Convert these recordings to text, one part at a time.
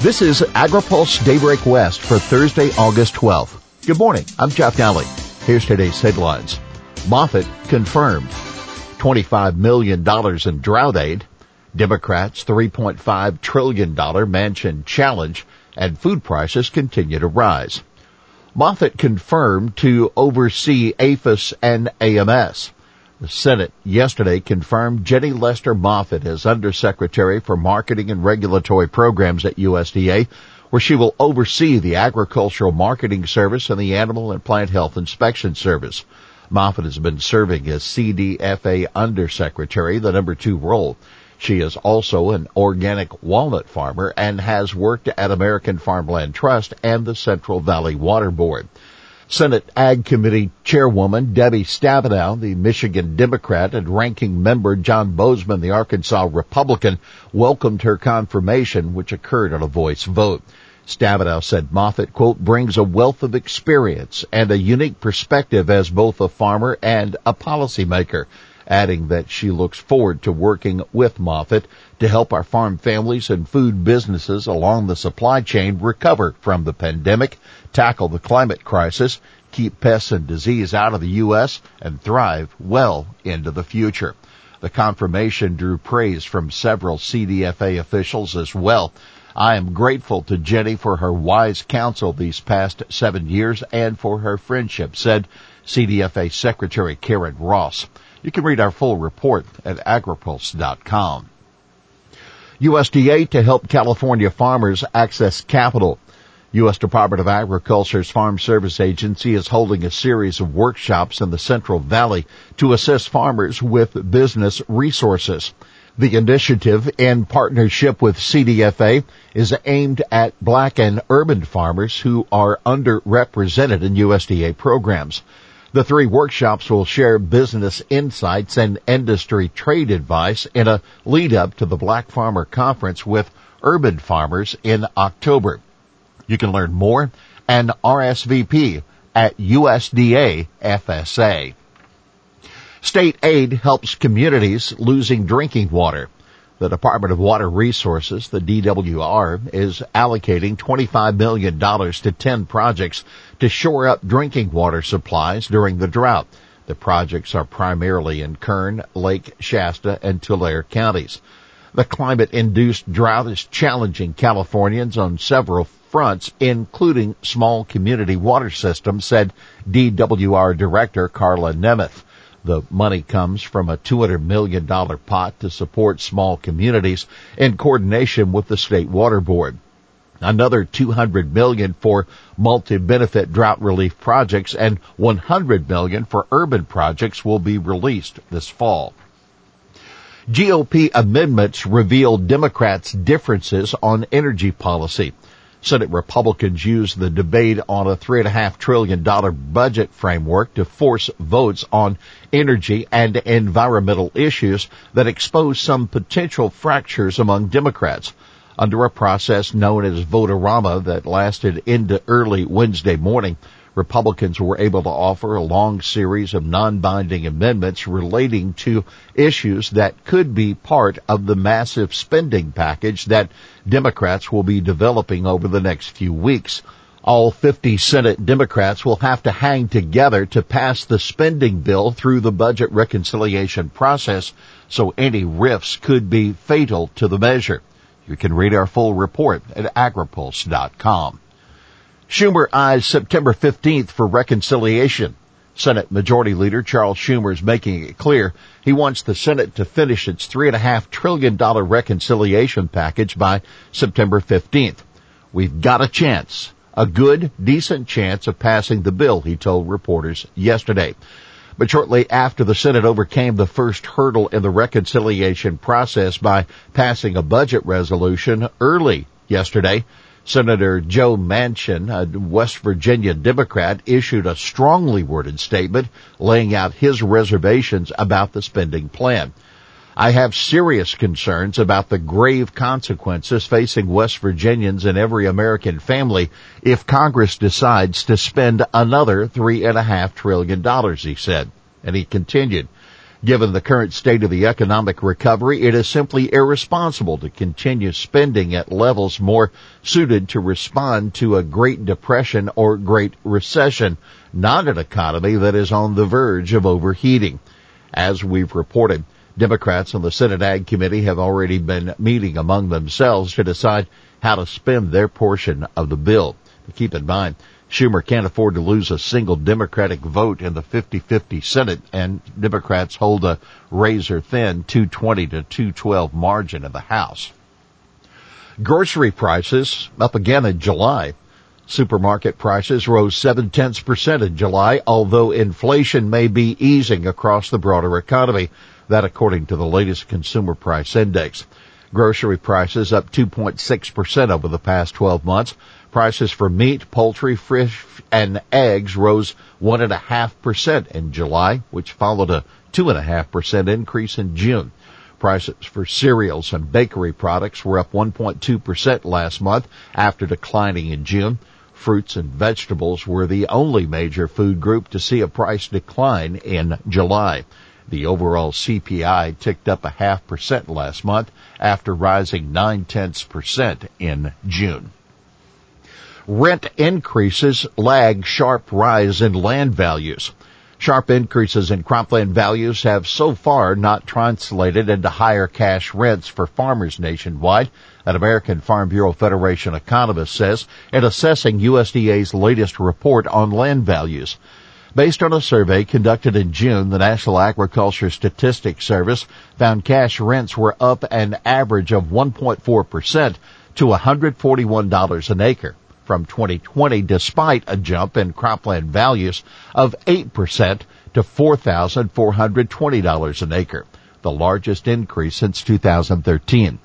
This is AgriPulse Daybreak West for Thursday, August 12th. Good morning. I'm Jeff Nalley. Here's today's headlines. Moffett confirmed. $25 million in drought aid. Democrats $3.5 trillion Manchin challenge and food prices continue to rise. Moffett confirmed to oversee APHIS and AMS. The Senate yesterday confirmed Jenny Lester Moffett as Undersecretary for Marketing and Regulatory Programs at USDA, where she will oversee the Agricultural Marketing Service and the Animal and Plant Health Inspection Service. Moffett has been serving as CDFA Undersecretary, the number two role. She is also an organic walnut farmer and has worked at American Farmland Trust and the Central Valley Water Board. Senate Ag Committee Chairwoman Debbie Stabenow, the Michigan Democrat, and ranking member John Boozman, the Arkansas Republican, welcomed her confirmation, which occurred on a voice vote. Stabenow said Moffett, quote, brings a wealth of experience and a unique perspective as both a farmer and a policymaker adding that she looks forward to working with Moffett to help our farm families and food businesses along the supply chain recover from the pandemic, tackle the climate crisis, keep pests and disease out of the U.S., and thrive well into the future. The confirmation drew praise from several CDFA officials as well. I am grateful to Jenny for her wise counsel these past seven years and for her friendship, said CDFA Secretary Karen Ross. You can read our full report at agripulse.com. USDA to help California farmers access capital. U.S. Department of Agriculture's Farm Service Agency is holding a series of workshops in the Central Valley to assist farmers with business resources. The initiative, in partnership with CDFA, is aimed at black and urban farmers who are underrepresented in USDA programs. The three workshops will share business insights and industry trade advice in a lead up to the Black Farmer Conference with urban farmers in October. You can learn more and RSVP at USDA FSA. State aid helps communities losing drinking water. The Department of Water Resources, the DWR, is allocating $25 million to 10 projects to shore up drinking water supplies during the drought. The projects are primarily in Kern, Lake Shasta, and Tulare counties. The climate-induced drought is challenging Californians on several fronts, including small community water systems, said DWR Director Karla Nemeth. The money comes from a $200 million pot to support small communities in coordination with the State Water Board. Another 200 million for multi-benefit drought relief projects and 100 million for urban projects will be released this fall. GOP amendments reveal Democrats' differences on energy policy. Senate Republicans used the debate on a $3.5 trillion budget framework to force votes on energy and environmental issues that expose some potential fractures among Democrats. Under a process known as Vote-A-Rama that lasted into early Wednesday morning, Republicans were able to offer a long series of non-binding amendments relating to issues that could be part of the massive spending package that Democrats will be developing over the next few weeks. All 50 Senate Democrats will have to hang together to pass the spending bill through the budget reconciliation process, so any rifts could be fatal to the measure. You can read our full report at agripulse.com. Schumer eyes September 15th for reconciliation. Senate Majority Leader Charles Schumer is making it clear he wants the Senate to finish its $3.5 trillion reconciliation package by September 15th. We've got a chance, a good, decent chance of passing the bill, he told reporters yesterday. But shortly after the Senate overcame the first hurdle in the reconciliation process by passing a budget resolution early yesterday, Senator Joe Manchin, a West Virginia Democrat, issued a strongly worded statement laying out his reservations about the spending plan. I have serious concerns about the grave consequences facing West Virginians and every American family if Congress decides to spend another three and a half trillion dollars, he said. And he continued, Given the current state of the economic recovery, it is simply irresponsible to continue spending at levels more suited to respond to a Great Depression or Great Recession, not an economy that is on the verge of overheating. As we've reported, Democrats on the Senate Ag Committee have already been meeting among themselves to decide how to spend their portion of the bill. Keep in mind, Schumer can't afford to lose a single Democratic vote in the 50-50 Senate, and Democrats hold a razor-thin 220 to 212 margin in the House. Grocery prices up again in July. Supermarket prices rose seven tenths percent in July, although inflation may be easing across the broader economy. That according to the latest consumer price index. Grocery prices up 2.6% over the past 12 months. Prices for meat, poultry, fish, and eggs rose 1.5% in July, which followed a 2.5% increase in June. Prices for cereals and bakery products were up 1.2% last month after declining in June. Fruits and vegetables were the only major food group to see a price decline in July. The overall CPI ticked up a half percent last month after rising nine tenths percent in June. Rent increases lag sharp rise in land values. Sharp increases in cropland values have so far not translated into higher cash rents for farmers nationwide, an American Farm Bureau Federation economist says in assessing USDA's latest report on land values. Based on a survey conducted in June, the National Agriculture Statistics Service found cash rents were up an average of 1.4% to $141 an acre from 2020 despite a jump in cropland values of 8% to $4,420 an acre, the largest increase since 2013.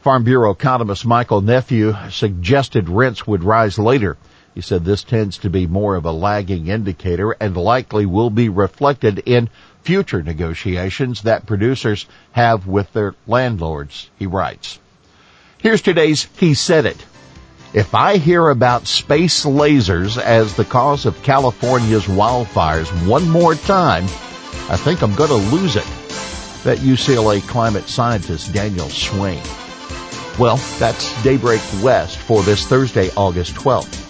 Farm Bureau economist Michael Nepveux suggested rents would rise later he said this tends to be more of a lagging indicator and likely will be reflected in future negotiations that producers have with their landlords, he writes. Here's today's He Said It. If I hear about space lasers as the cause of California's wildfires one more time, I think I'm going to lose it. That UCLA climate scientist Daniel Swain. Well, that's Daybreak West for this Thursday, August 12th.